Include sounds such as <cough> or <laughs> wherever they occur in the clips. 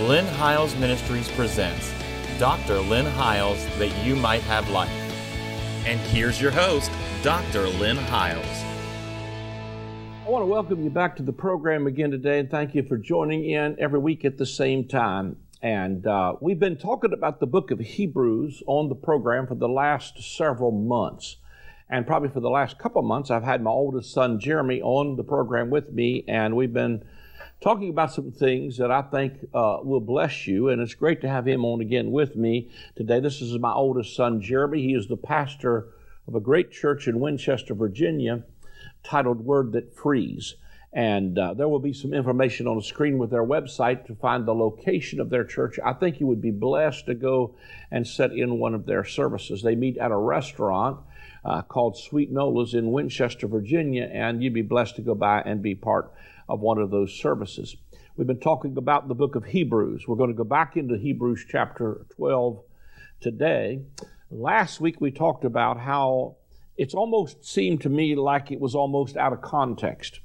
Lynn Hiles Ministries presents Dr. Lynn Hiles That You Might Have Life. And here's your host, Dr. Lynn Hiles. I want to welcome you back to the program again today and thank you for joining in every week at the same time. And uh, we've been talking about the book of Hebrews on the program for the last several months. And probably for the last couple months, I've had my oldest son, Jeremy, on the program with me, and we've been talking about some things that I think uh, will bless you. And it's great to have him on again with me today. This is my oldest son, Jeremy. He is the pastor of a great church in Winchester, Virginia, titled Word That Frees. And uh, there will be some information on the screen with their website to find the location of their church. I think you would be blessed to go and sit in one of their services. They meet at a restaurant uh, called Sweet Nola's in Winchester, Virginia, and you'd be blessed to go by and be part of one of those services. We've been talking about the book of Hebrews. We're going to go back into Hebrews chapter 12 today. Last week we talked about how it's almost seemed to me like it was almost out of context.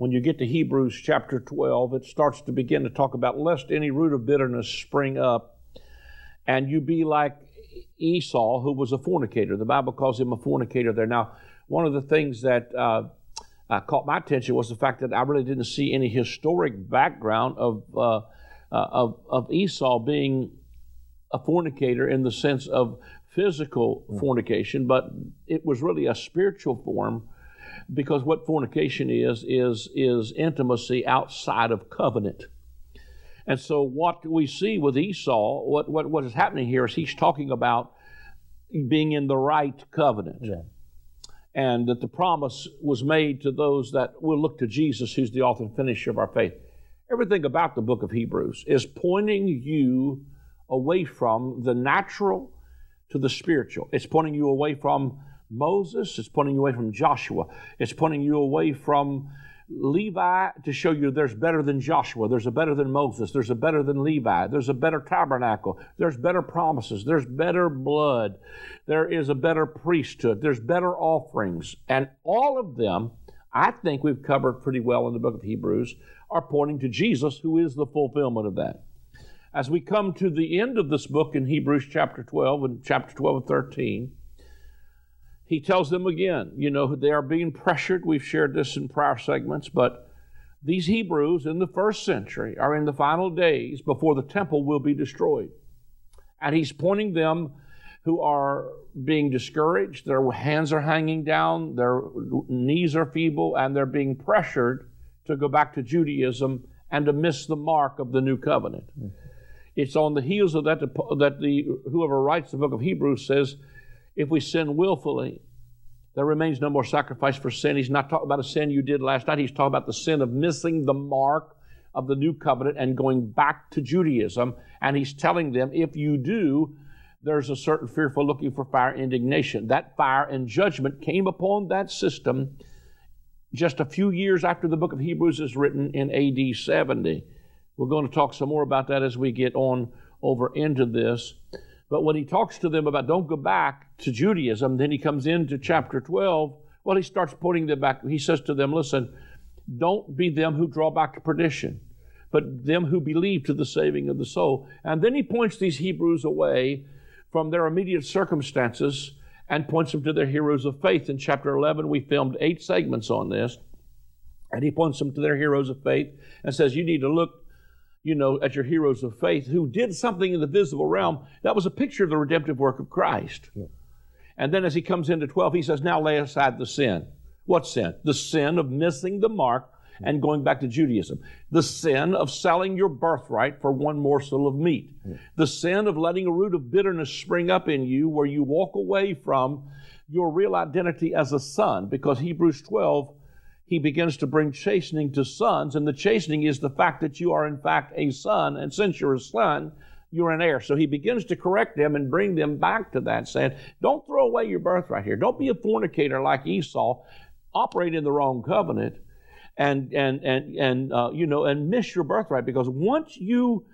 When you get to Hebrews chapter 12, it starts to begin to talk about lest any root of bitterness spring up and you be like Esau, who was a fornicator. The Bible calls him a fornicator there. Now, one of the things that uh, uh, caught my attention was the fact that I really didn't see any historic background of, uh, uh, of, of, Esau being a fornicator in the sense of physical mm. fornication, but it was really a spiritual form because what fornication is, is, is intimacy outside of covenant. And so, what we see with Esau, what, what, what is happening here is he's talking about being in the right covenant. Yeah and that the promise was made to those that will look to Jesus, who's the author and finisher of our faith. Everything about the book of Hebrews is pointing you away from the natural to the spiritual. It's pointing you away from Moses, it's pointing you away from Joshua, it's pointing you away from Levi to show you there's better than Joshua, there's a better than Moses, there's a better than Levi, there's a better tabernacle, there's better promises, there's better blood, there is a better priesthood, there's better offerings. And all of them, I think we've covered pretty well in the book of Hebrews, are pointing to Jesus, who is the fulfillment of that. As we come to the end of this book in Hebrews chapter 12 and chapter 12 and 13, he tells them again, you know, they are being pressured. We've shared this in prior segments, but these Hebrews in the first century are in the final days before the temple will be destroyed. And he's pointing them who are being discouraged, their hands are hanging down, their knees are feeble, and they're being pressured to go back to Judaism and to miss the mark of the new covenant. Mm-hmm. It's on the heels of that that the whoever writes the book of Hebrews says if we sin willfully, there remains no more sacrifice for sin. He's not talking about a sin you did last night. He's talking about the sin of missing the mark of the new covenant and going back to Judaism. And he's telling them, if you do, there's a certain fearful looking for fire indignation. That fire and judgment came upon that system just a few years after the book of Hebrews is written in AD 70. We're going to talk some more about that as we get on over into this. But when he talks to them about don't go back to Judaism, then he comes into chapter 12. Well, he starts putting them back. He says to them, listen, don't be them who draw back to perdition, but them who believe to the saving of the soul. And then he points these Hebrews away from their immediate circumstances and points them to their heroes of faith. In chapter 11, we filmed eight segments on this. And he points them to their heroes of faith and says, You need to look you know, at your heroes of faith who did something in the visible realm that was a picture of the redemptive work of Christ. Yeah. And then as he comes into 12, he says, Now lay aside the sin. What sin? The sin of missing the mark and going back to Judaism. The sin of selling your birthright for one morsel of meat. Yeah. The sin of letting a root of bitterness spring up in you where you walk away from your real identity as a son because Hebrews 12 he begins to bring chastening to sons, and the chastening is the fact that you are in fact a son, and since you're a son, you're an heir. So he begins to correct them and bring them back to that, saying, Don't throw away your birthright here. Don't be a fornicator like Esau. Operate in the wrong covenant and and and and uh, you know and miss your birthright because once you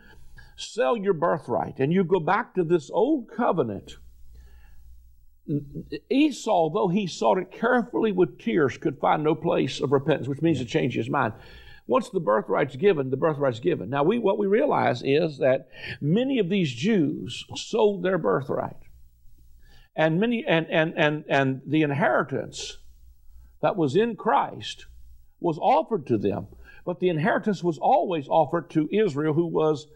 sell your birthright and you go back to this old covenant Esau, though he sought it carefully with tears, could find no place of repentance, which means to change his mind. once the birthright's given, the birthright's given. Now, we, what we realize is that many of these Jews sold their birthright. And many and and and and the inheritance that was in Christ was offered to them. But the inheritance was always offered to Israel, who was,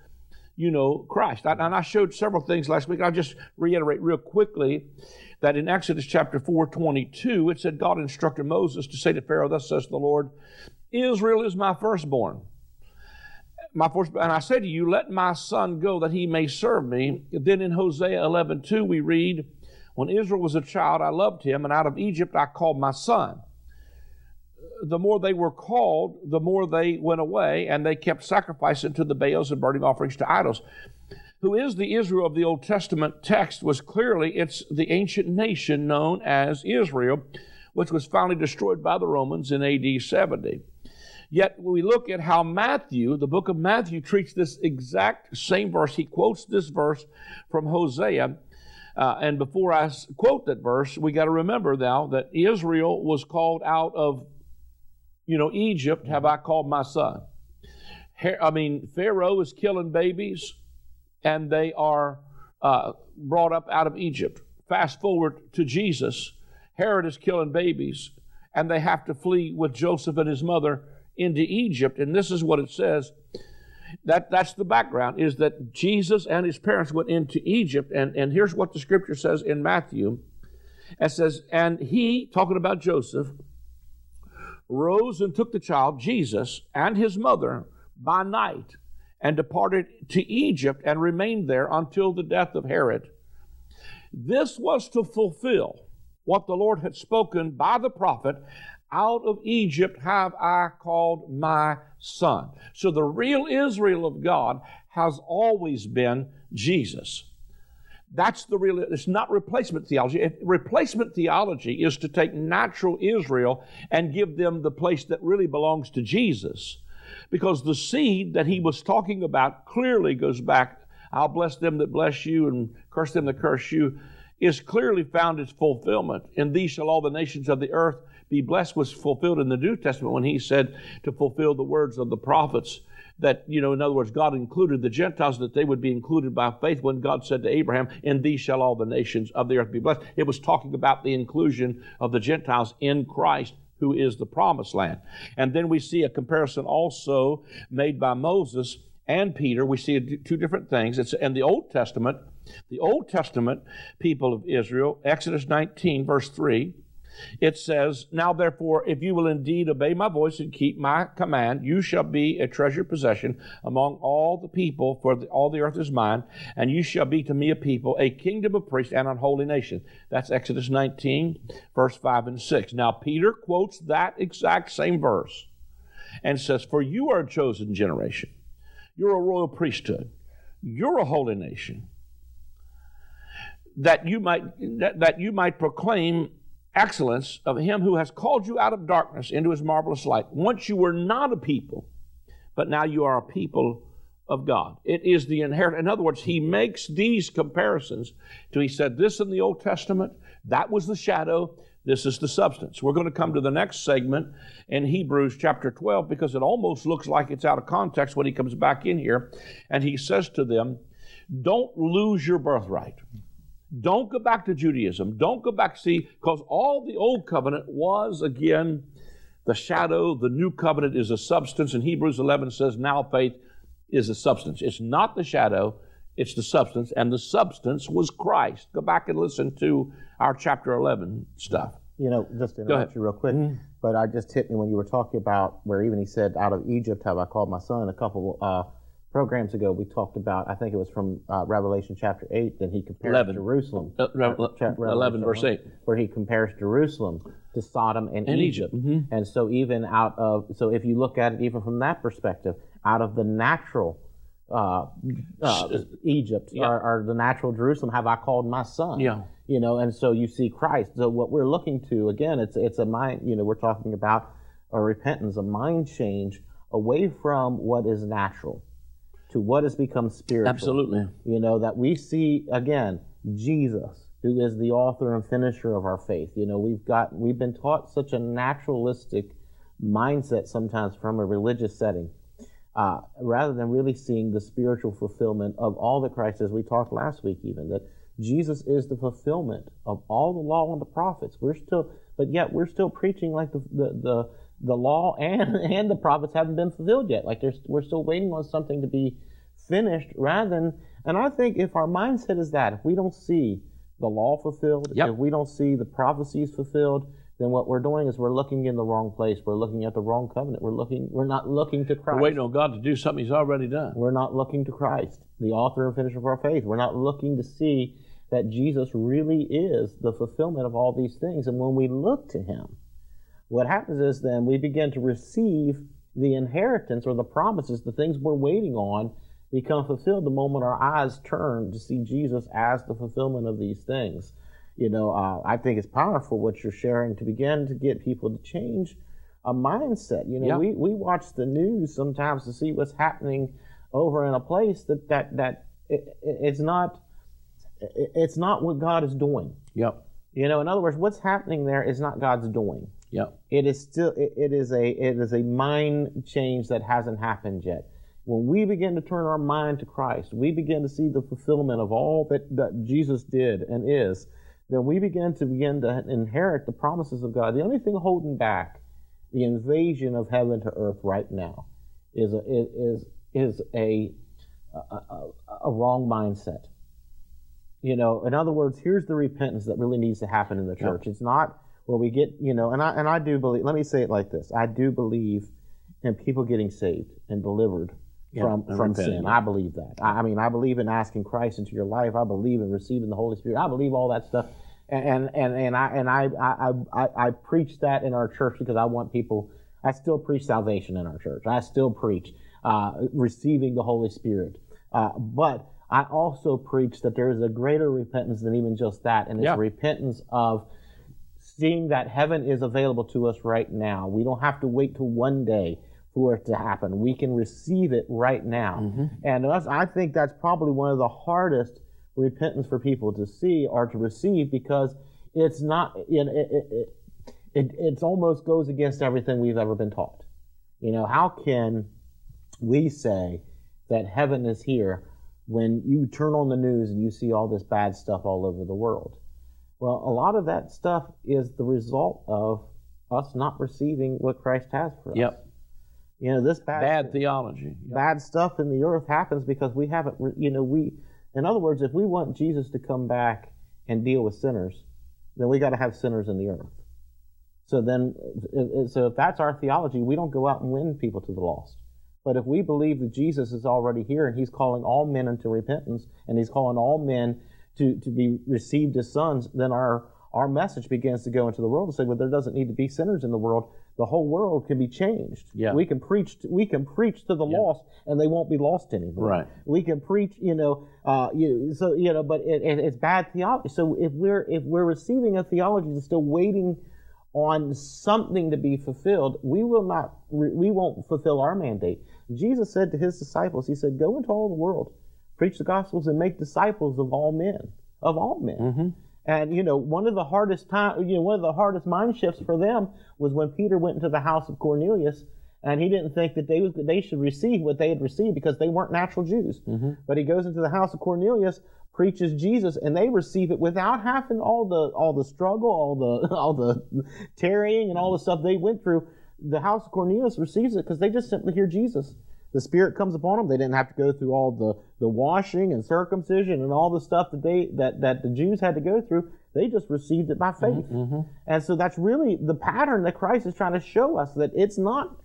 you know, Christ. and I showed several things last week. I'll just reiterate real quickly that in Exodus chapter 4, 22, it said, God instructed Moses to say to Pharaoh, Thus says the Lord, Israel is my firstborn. My first, and I say to you, let my son go that he may serve me. Then in Hosea 11, 2, we read, When Israel was a child, I loved him, and out of Egypt I called my son the more they were called, the more they went away, and they kept sacrificing to the Baals and burning offerings to idols. Who is the Israel of the Old Testament text was clearly it's the ancient nation known as Israel, which was finally destroyed by the Romans in AD 70. Yet we look at how Matthew, the book of Matthew, treats this exact same verse. He quotes this verse from Hosea. Uh, and before I quote that verse, we got to remember now that Israel was called out of you know, Egypt have I called my son. I mean, Pharaoh is killing babies, and they are uh, brought up out of Egypt. Fast forward to Jesus. Herod is killing babies, and they have to flee with Joseph and his mother into Egypt. And this is what it says. That, that's the background, is that Jesus and his parents went into Egypt. And, and here's what the scripture says in Matthew. It says, and he, talking about Joseph, rose and took the child, Jesus, and his mother by night and departed to Egypt and remained there until the death of Herod. This was to fulfill what the Lord had spoken by the prophet out of Egypt have I called my son. So the real Israel of God has always been Jesus. That's the real, it's not replacement theology. If replacement theology is to take natural Israel and give them the place that really belongs to Jesus. Because the seed that he was talking about clearly goes back, I'll bless them that bless you and curse them that curse you, is clearly found its fulfillment. In these shall all the nations of the earth be blessed was fulfilled in the New Testament when he said to fulfill the words of the prophets that, you know, in other words, God included the Gentiles, that they would be included by faith when God said to Abraham, In thee shall all the nations of the earth be blessed. It was talking about the inclusion of the Gentiles in Christ who is the promised land. And then we see a comparison also made by Moses and Peter. We see two different things. It's in the Old Testament, the Old Testament people of Israel, Exodus 19, verse 3 it says, Now therefore, if you will indeed obey my voice and keep my command, you shall be a treasured possession among all the people, for the, all the earth is mine, and you shall be to me a people, a kingdom of priests and an holy nation. That's Exodus 19, verse 5 and 6. Now, Peter quotes that exact same verse and says, For you are a chosen generation, you're a royal priesthood, you're a holy nation. That you might that, that you might proclaim excellence of him who has called you out of darkness into his marvelous light. Once you were not a people, but now you are a people of God. It is the inheritance. In other words, he makes these comparisons to, he said, this in the Old Testament, that was the shadow, this is the substance. We're going to come to the next segment in Hebrews chapter 12 because it almost looks like it's out of context when he comes back in here and he says to them, Don't lose your birthright. Don't go back to Judaism. Don't go back, see, because all the old covenant was, again, the shadow. The new covenant is a substance. And Hebrews 11 says, now faith is a substance. It's not the shadow, it's the substance. And the substance was Christ. Go back and listen to our chapter 11 stuff. You know, just to interrupt you real quick, mm-hmm. but I just hit me when you were talking about where even he said, out of Egypt have I called my son, a couple uh, programs ago, we talked about, I think it was from uh, Revelation chapter 8, that he compares 11. Jerusalem. Uh, Re- 11, verse 8. Where he compares Jerusalem to Sodom and, and Egypt. Egypt. Mm-hmm. And so, even out of, so if you look at it even from that perspective, out of the natural uh, uh, Egypt yeah. or, or, the natural Jerusalem have I called my son. Yeah. You know, and so you see Christ. So what we're looking to again, it's it's a mind. You know, we're talking about a repentance, a mind change away from what is natural to what has become spiritual. Absolutely. You know, that we see, again, Jesus, who is the author and finisher of our faith. You know, we've got, we've been taught such a naturalistic mindset sometimes from a religious setting, uh, rather than really seeing the spiritual fulfillment of all the Christ is. We talked last week even that Jesus is the fulfillment of all the law and the prophets. We're still, but yet we're still preaching like the the the, the law and <laughs> and the prophets haven't been fulfilled yet. Like we're still waiting on something to be finished, rather than. And I think if our mindset is that, if we don't see the law fulfilled, yep. if we don't see the prophecies fulfilled, then what we're doing is we're looking in the wrong place. We're looking at the wrong covenant. We're looking. We're not looking to Christ. We're waiting on God to do something He's already done. We're not looking to Christ, the author and finisher of our faith. We're not looking to see that Jesus really is the fulfillment of all these things. And when we look to Him, what happens is then we begin to receive the inheritance or the promises, the things we're waiting on, become fulfilled the moment our eyes turn to see Jesus as the fulfillment of these things you know, uh, I think it's powerful what you're sharing to begin to get people to change a mindset. You know, yep. we, we watch the news sometimes to see what's happening over in a place that that that it, it's not it's not what God is doing. Yep. You know, in other words, what's happening there is not God's doing. Yep. It is still it, it is a it is a mind change that hasn't happened yet. When we begin to turn our mind to Christ, we begin to see the fulfillment of all that, that Jesus did and is then we begin to begin to inherit the promises of God. The only thing holding back the invasion of heaven to earth right now is a, is is a a, a, a wrong mindset. You know, in other words, here's the repentance that really needs to happen in the church. Yep. It's not where we get, you know, and I and I do believe. Let me say it like this: I do believe in people getting saved and delivered yep. from from sin. I believe that. I, I mean, I believe in asking Christ into your life. I believe in receiving the Holy Spirit. I believe all that stuff and and and I and I I I, I preach that in our church because I want people. I still preach salvation in our church. I still preach uh, receiving the Holy Spirit, uh, but I also preach that there is a greater repentance than even just that, and it's yeah. repentance of seeing that heaven is available to us right now. We don't have to wait till one day for it to happen. We can receive it right now, mm-hmm. and us, I think that's probably one of the hardest repentance for people to see or to receive because it's not it, it, it, it, it almost goes against everything we've ever been taught you know how can we say that heaven is here when you turn on the news and you see all this bad stuff all over the world well a lot of that stuff is the result of us not receiving what christ has for us yep you know this bad, bad theology yep. bad stuff in the earth happens because we haven't you know we in other words, if we want Jesus to come back and deal with sinners, then we got to have sinners in the earth. So then, so if that's our theology, we don't go out and win people to the lost. But if we believe that Jesus is already here and he's calling all men into repentance and he's calling all men to, to be received as sons, then our, our message begins to go into the world and say, well, there doesn't need to be sinners in the world the whole world can be changed. Yeah. We can preach. We can preach to the yeah. lost, and they won't be lost anymore. Right. We can preach. You know. Uh, you, so you know, but it, it, it's bad theology. So if we're if we're receiving a theology that's still waiting on something to be fulfilled, we will not. We won't fulfill our mandate. Jesus said to his disciples, He said, "Go into all the world, preach the gospels, and make disciples of all men, of all men." Mm-hmm. And you know, one of the hardest time, you know, one of the hardest mind shifts for them was when Peter went into the house of Cornelius, and he didn't think that they was, they should receive what they had received because they weren't natural Jews. Mm-hmm. But he goes into the house of Cornelius, preaches Jesus, and they receive it without having all the all the struggle, all the <laughs> all the tarrying, and all the stuff they went through. The house of Cornelius receives it because they just simply hear Jesus the Spirit comes upon them. They didn't have to go through all the, the washing and circumcision and all the stuff that they that, that the Jews had to go through. They just received it by faith. Mm-hmm, mm-hmm. And so that's really the pattern that Christ is trying to show us that it's not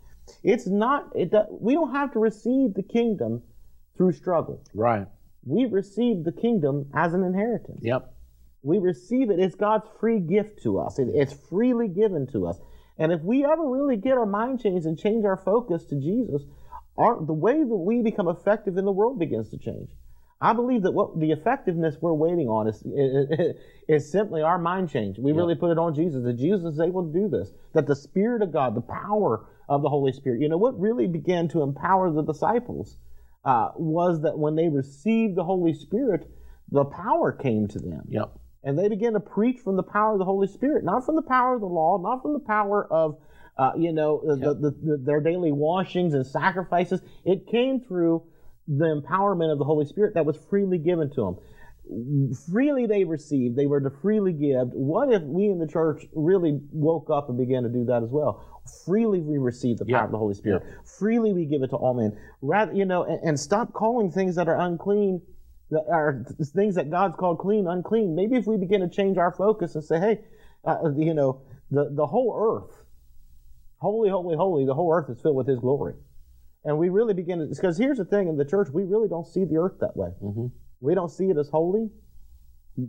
it's not it we don't have to receive the kingdom through struggle. Right. We receive the kingdom as an inheritance. Yep. We receive it. It's God's free gift to us. It, it's freely given to us. And if we ever really get our mind changed and change our focus to Jesus, our, the way that we become effective in the world begins to change. I believe that what the effectiveness we're waiting on is, is, is simply our mind change. We really put it on Jesus, that Jesus is able to do this, that the Spirit of God, the power of the Holy Spirit, you know, what really began to empower the disciples uh, was that when they received the Holy Spirit, the power came to them. Yep. And they began to preach from the power of the Holy Spirit, not from the power of the law, not from the power of uh, you know, the, the, the, their daily washings and sacrifices. It came through the empowerment of the Holy Spirit that was freely given to them freely they received, they were to freely give. What if we in the church really woke up and began to do that as well? Freely we receive the power yeah. of the Holy Spirit. Yeah. Freely we give it to all men. Rather, you know, and, and, stop calling things that are unclean, that are things that God's called clean, unclean. Maybe if we begin to change our focus and say, hey, uh, you know, the, the whole earth, holy, holy, holy, the whole earth is filled with His glory. And we really begin to, because here's the thing in the church, we really don't see the earth that way. Mm-hmm. We don't see it as holy.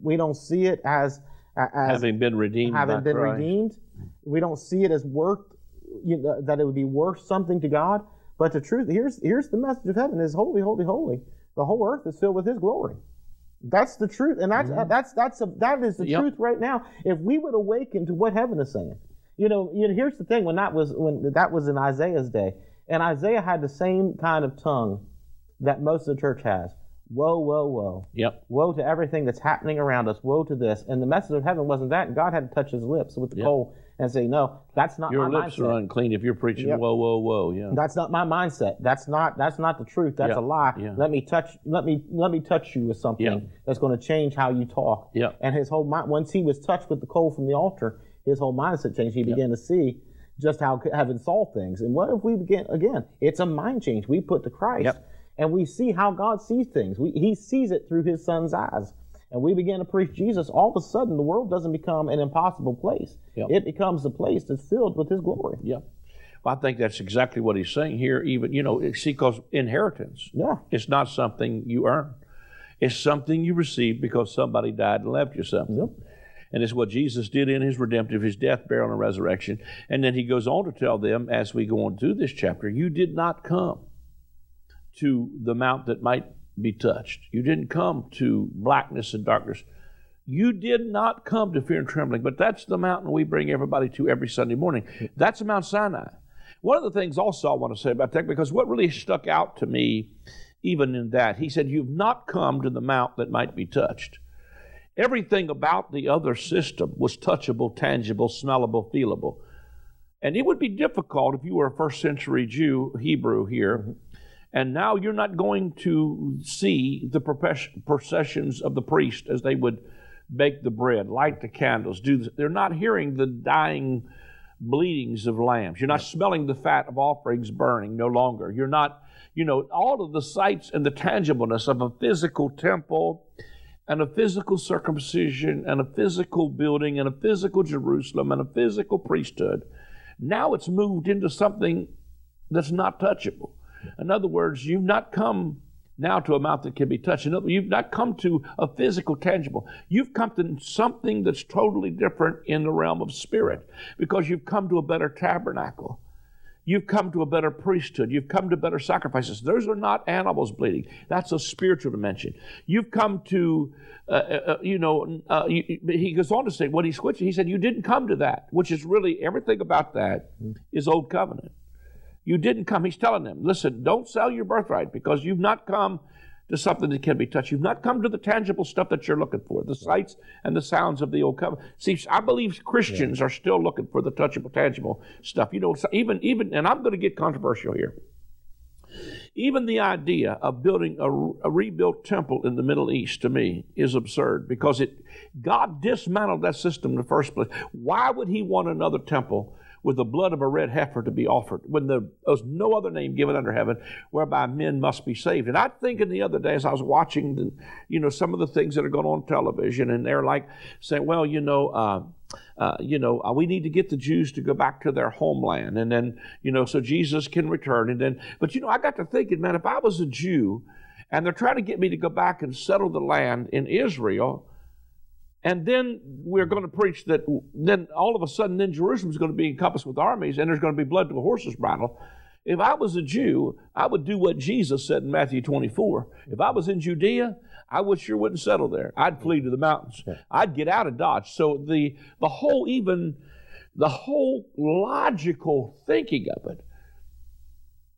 We don't see it as, as having been redeemed. Having been Christ. redeemed. We don't see it as worth you know, that it would be worth something to God. But the truth here's here's the message of heaven is holy, holy, holy. The whole earth is filled with His glory. That's the truth, and that's mm-hmm. that's that's a, that is the yep. truth right now. If we would awaken to what heaven is saying, you know, you know, here's the thing: when that was when that was in Isaiah's day, and Isaiah had the same kind of tongue that most of the church has. Woe, woe, woe. Yep. Woe to everything that's happening around us. Woe to this. And the message of heaven wasn't that. God had to touch his lips with the yep. coal and say, No, that's not Your my lips mindset. are unclean if you're preaching yep. whoa, whoa, whoa. Yeah. That's not my mindset. That's not that's not the truth. That's yep. a lie. Yeah. Let me touch let me let me touch you with something yep. that's going to change how you talk. Yeah. And his whole mind once he was touched with the coal from the altar, his whole mindset changed. He began to see just how heaven saw things. And what if we begin again? It's a mind change. We put to Christ and we see how God sees things. We, he sees it through His Son's eyes. And we begin to preach Jesus, all of a sudden the world doesn't become an impossible place. Yep. It becomes a place that's filled with His glory. Yeah. Well, I think that's exactly what he's saying here. Even you know, see, because inheritance, yeah, it's not something you earn. It's something you receive because somebody died and left you something. Yep. And it's what Jesus did in his redemptive, his death, burial, and resurrection. And then he goes on to tell them as we go on through this chapter, you did not come to the mount that might be touched. You didn't come to blackness and darkness. You did not come to fear and trembling, but that's the mountain we bring everybody to every Sunday morning. That's Mount Sinai. One of the things also I want to say about that, because what really stuck out to me, even in that, he said, You've not come to the mount that might be touched. Everything about the other system was touchable, tangible, smellable, feelable. And it would be difficult if you were a first century Jew, Hebrew here, and now you're not going to see the processions of the priest as they would bake the bread, light the candles, do this. They're not hearing the dying bleedings of lambs. You're not smelling the fat of offerings burning no longer. You're not, you know, all of the sights and the tangibleness of a physical temple and a physical circumcision and a physical building and a physical Jerusalem and a physical priesthood. Now it's moved into something that's not touchable. In other words, you've not come now to a mouth that can be touched. Other you've not come to a physical, tangible. You've come to something that's totally different in the realm of spirit because you've come to a better tabernacle. You've come to a better priesthood. You've come to better sacrifices. Those are not animals bleeding. That's a spiritual dimension. You've come to, uh, uh, uh you know, uh, you, he goes on to say, when he switched, he said, You didn't come to that, which is really everything about that is old covenant. You didn't come. He's telling them, listen, don't sell your birthright because you've not come to something that can be touched. You've not come to the tangible stuff that you're looking for, the sights and the sounds of the old covenant. See, I believe Christians yeah. are still looking for the touchable, tangible stuff. You know, even even, and I'm going to get controversial here. Even the idea of building a, a, rebuilt temple in the Middle East to me is absurd because it God dismantled that system in the first place. Why would He want another temple with the blood of a red heifer to be offered, when there was no other name given under heaven whereby men must be saved. And I thinking the other day as I was watching, the, you know, some of the things that are going on television, and they're like saying, well, you know, uh, uh, you know, uh, we need to get the Jews to go back to their homeland, and then, you know, so Jesus can return. And then, but you know, I got to thinking, man, if I was a Jew, and they're trying to get me to go back and settle the land in Israel and then we're going to preach that then all of a sudden then Jerusalem is going to be encompassed with armies and there's going to be blood to a horse's bridle. If I was a Jew, I would do what Jesus said in Matthew 24. If I was in Judea, I would sure wouldn't settle there. I'd flee to the mountains. I'd get out of Dodge. So the the whole even the whole logical thinking of it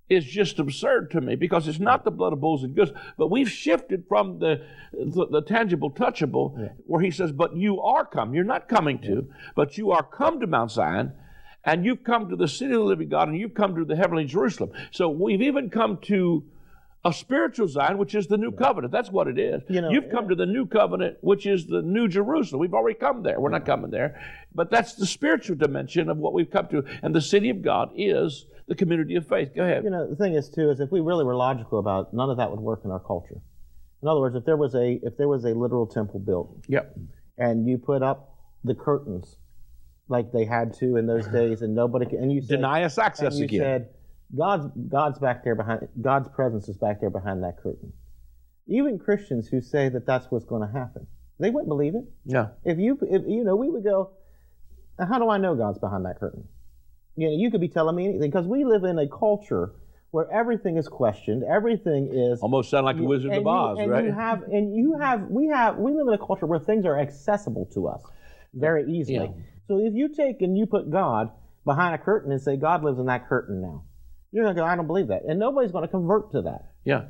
is just absurd to me because it's not the blood of bulls and goats, but we've shifted from the the, the tangible, touchable, yeah. where he says, "But you are come. You're not coming to, but you are come to Mount Zion." and you've come to the city of the living God, and you've come to the heavenly Jerusalem. So we've even come to a spiritual Zion, which is the new covenant. That's what it is. You know, You've come to the new covenant, which is the new Jerusalem. We've already come there. We're not coming there. But that's the spiritual dimension of what we've come to. And the city of God is the community of faith. Go ahead. You know, the thing is too is if we really were logical about it, none of that would work in our culture. In other words, if there was a if there was a literal temple built Yep. and you put up the curtains like they had to in those days, and nobody can, and you said, Deny us access you again. said God's God's back there behind God's presence is back there behind that curtain. Even Christians who say that that's what's going to happen, they wouldn't believe it. yeah. If you if you know, we would go, how do I know God's behind that curtain? You know, you could be telling me anything because we live in a culture where everything is questioned, everything is Almost sound like the Wizard and of you- Oz, and right? You have, and you have, we have, we live in a culture where things are accessible to us very easily. Yeah. So if you take and you put God behind a curtain and say God lives in that curtain now, you're gonna go, I don't believe that, and nobody's gonna convert to that. yeah.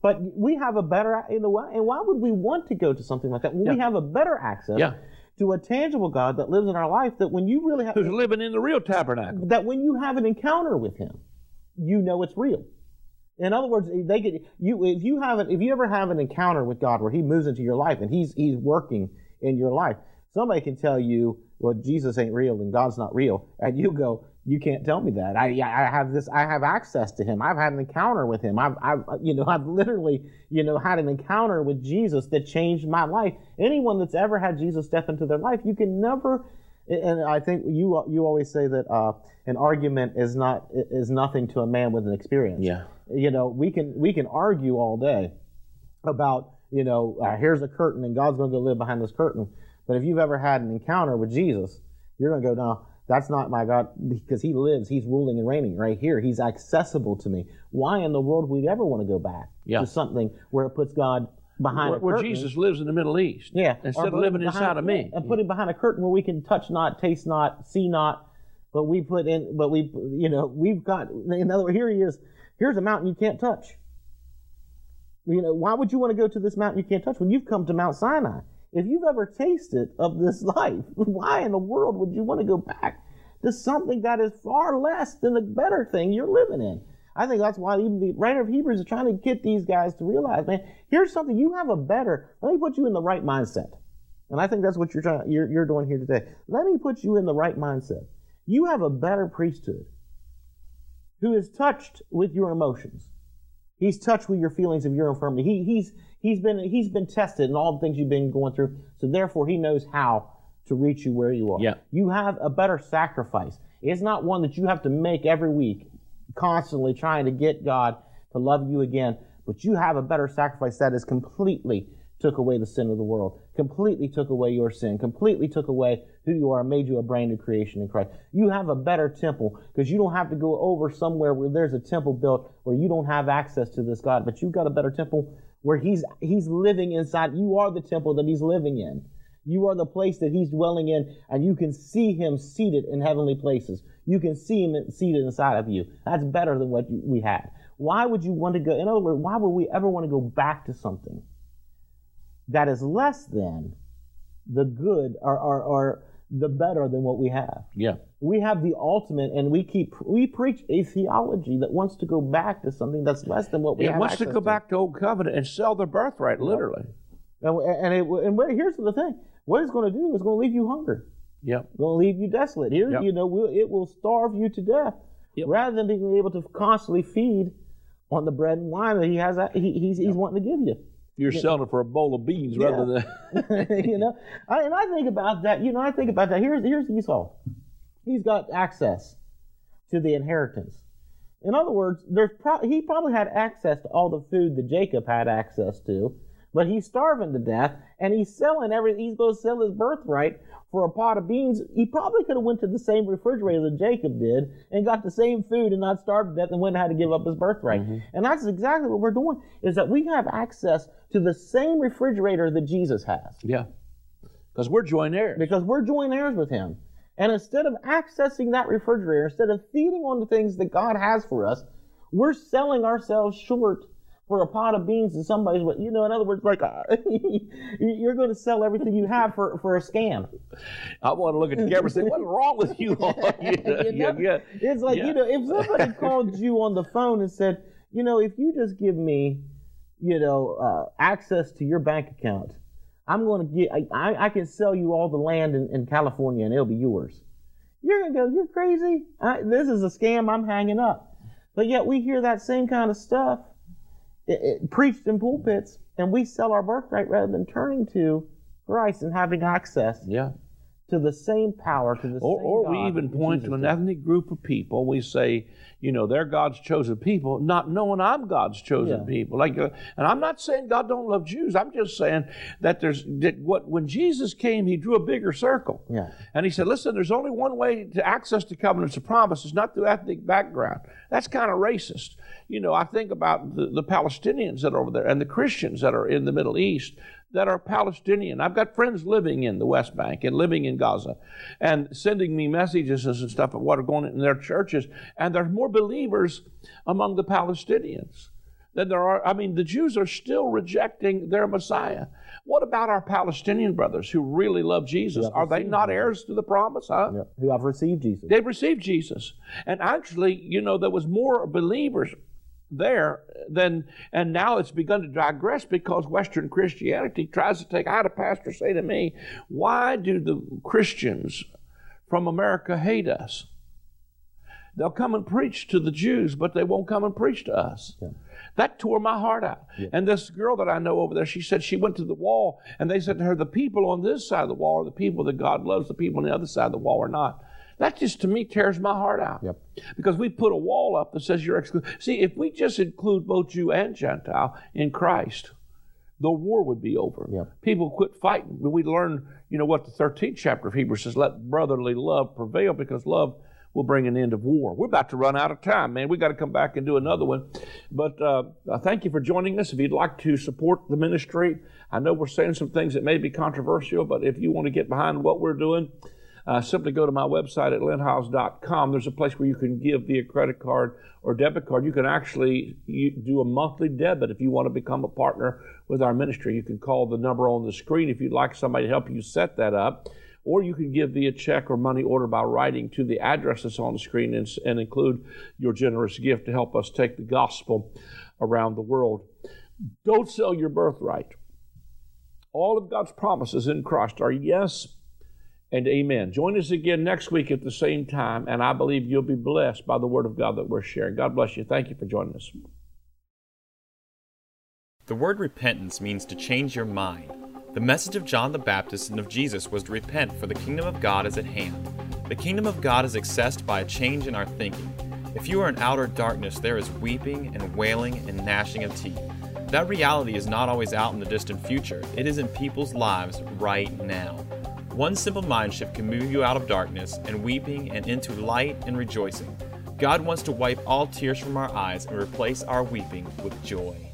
But we have a better, you know, and why would we want to go to something like that when we have a better access Yeah. To a tangible God that lives in our life? That when you really have, Who's living in the real tabernacle. that when you have an encounter with him, you know it's real. In other words, they could you if you have if you ever have an encounter with God where He moves into your life and He's He's working in your life, somebody can tell you, well, Jesus ain't real and God's not real, and you go, you can't tell me that. I I have this. I have access to Him. I've had an encounter with Him. I've I've you know <laughs> I've literally you know had an encounter with Jesus that changed my life. Anyone that's ever had Jesus step into their life, you can never and I think you you always say that uh, an argument is not is nothing to a man with an experience. Yeah. You know, we can we can argue all day about you know uh, here's a curtain and God's going to go live behind this curtain, but if you've ever had an encounter with Jesus, you're going to go no. That's not my God because He lives. He's ruling and reigning right here. He's accessible to me. Why in the world would we ever want to go back Yeah. to something where it puts God behind Where, where? Jesus lives in the Middle East. Yeah. Instead of living behind- inside of me. And put him behind a curtain where we can touch not, taste not, see not, but we put in, but we, you know, we've got, in other words, here he is. Here's a mountain you can't touch. You know, why would you want to go to this mountain you can't touch when you've come to Mount Sinai? If you've ever tasted of this <laughs> life, why in the world would you want to go back to something that is far less than the better thing you're living in? I think that's why even the writer of Hebrews is trying to get these guys to realize, man, here's something you have a better. Let me put you in the right mindset, and I think that's what you're trying. You're, you're doing here today. Let me put you in the right mindset. You have a better priesthood who is touched with your emotions. He's touched with your feelings of your infirmity. He, he's he's been he's been tested in all the things you've been going through. So therefore, he knows how to reach you where you are. Yeah. You have a better sacrifice. It's not one that you have to make every week, constantly trying to get God to love you again. But you have a better sacrifice that is completely took away the sin of the world, completely took away your sin, completely took away who you are, and made you a brand new creation in Christ. You have a better temple because you don't have to go over somewhere where there's a temple built where you don't have access to this God, but you've got a better temple where He's He's living inside. You are the temple that He's living in. You are the place that He's dwelling in, and you can see Him seated in heavenly places. You can see Him seated inside of you. That's better than what we had. Why would you want to go? In other words, why would we ever want to go back to something that is less than the good or, or, or the better than what we have? Yeah. We have the ultimate, and we keep we preach a theology that wants to go back to something that's less than what we It have. wants to go back to Old Covenant and sell their birthright, literally. And, and, it, and here's the thing: what it's going to do is going to leave you hungry. Yep. going to leave you desolate. Here, Yep. you know, we'll, it will starve you to death Yep. rather than being able to constantly feed on the bread and wine that he has. He, he's, he's wanting to give you. You're selling it for a bowl of beans Yeah. rather than. <laughs> you know, I, and I think about that. You know, I think about that. Here's here's Esau. He's got access to the inheritance. In other words, there's pro- he probably had access to all the food that Jacob had access to, but he's starving to death, and he's selling everything. He's going to sell his birthright for a pot of beans. He probably could have went to the same refrigerator that Jacob did and got the same food and not starved to death and went and had to give up his birthright. Mm-hmm. And that's exactly what we're doing. Is that we have access to the same refrigerator that Jesus has yeah. Because we're joint heirs. because we're joint heirs with him. And instead of accessing that refrigerator, instead of feeding on the things that God has for us, we're selling ourselves short for a pot of beans to somebody's, you know, in other words, like uh, <laughs> you're going to sell everything you have for, for a scam. I want to look at the camera and say, "What's wrong with you?" <laughs> <laughs> yeah, you know, yeah, it's like you know, if somebody called you on the phone and said, you know, if you just give me, you know, uh, access to your bank account, I'm going to get, I, I can sell you all the land in, in California and it'll be yours. You're going to go, you're crazy. I, this is a scam. I'm hanging up. But yet we hear that same kind of stuff preached in pulpits, and we sell our birthright rather than turning to Christ and having access. Yeah to the same power, to the or, same Or God we even point Jesus to an did. ethnic group of people. We say, you know, they're God's chosen people, not knowing I'm God's chosen Yeah. people. Like, uh, and I'm not saying God don't love Jews. I'm just saying that there's that what when Jesus came, He drew a bigger circle. Yeah. And He said, listen, there's only one way to access the covenants of promise. It's not through ethnic background. That's kind of racist. You know, I think about the, the Palestinians that are over there and the Christians that are in the Middle East that are Palestinian. I've got friends living in the West Bank and living in Gaza and sending me messages and stuff of what are going on in their churches. And there's more believers among the Palestinians than there are. I mean, the Jews are still rejecting their Messiah. What about our Palestinian brothers who really love Jesus? Are they not heirs to the promise, huh? Yeah. Who have received Jesus. They've received Jesus. And actually, you know, there was more believers there then and now it's begun to digress because Western Christianity tries to take. I had a pastor say to me, Why do the Christians from America hate us? They'll come and preach to the Jews, but they won't come and preach to us. That tore my heart out. And this girl that I know over there, she said she went to the wall and they said to her, The people on this side of the wall are the people that God loves, the people on the other side of the wall are not. That just to me tears my heart out. Yep. Because we put a wall up that says you're excluded. See, if we just include both Jew and Gentile in Christ, the war would be over. Yep. People quit fighting. We learn, you know, what the 13th chapter of Hebrews says let brotherly love prevail because love will bring an end of war. We're about to run out of time, man. we got to come back and do another one. But uh, uh, thank you for joining us. If you'd like to support the ministry, I know we're saying some things that may be controversial, but if you want to get behind what we're doing, uh, simply go to my website at lynnhiles.com. There's a place where you can give via credit card or debit card. You can actually do a monthly debit if you want to become a partner with our ministry. You can call the number on the screen if you'd like somebody to help you set that up. Or you can give via check or money order by writing to the address that's on the screen and, and include your generous gift to help us take the gospel around the world. Don't sell your birthright. All of God's promises in Christ are yes and amen. Join us again next week at the same time, and I believe you'll be blessed by the word of God that we're sharing. God bless you. Thank you for joining us. The word repentance means to change your mind. The message of John the Baptist and of Jesus was to repent, for the kingdom of God is at hand. The kingdom of God is accessed by a change in our thinking. If you are in outer darkness, there is weeping and wailing and gnashing of teeth. That reality is not always out in the distant future, it is in people's lives right now. One simple mind shift can move you out of darkness and weeping and into light and rejoicing. God wants to wipe all tears from our eyes and replace our weeping with joy.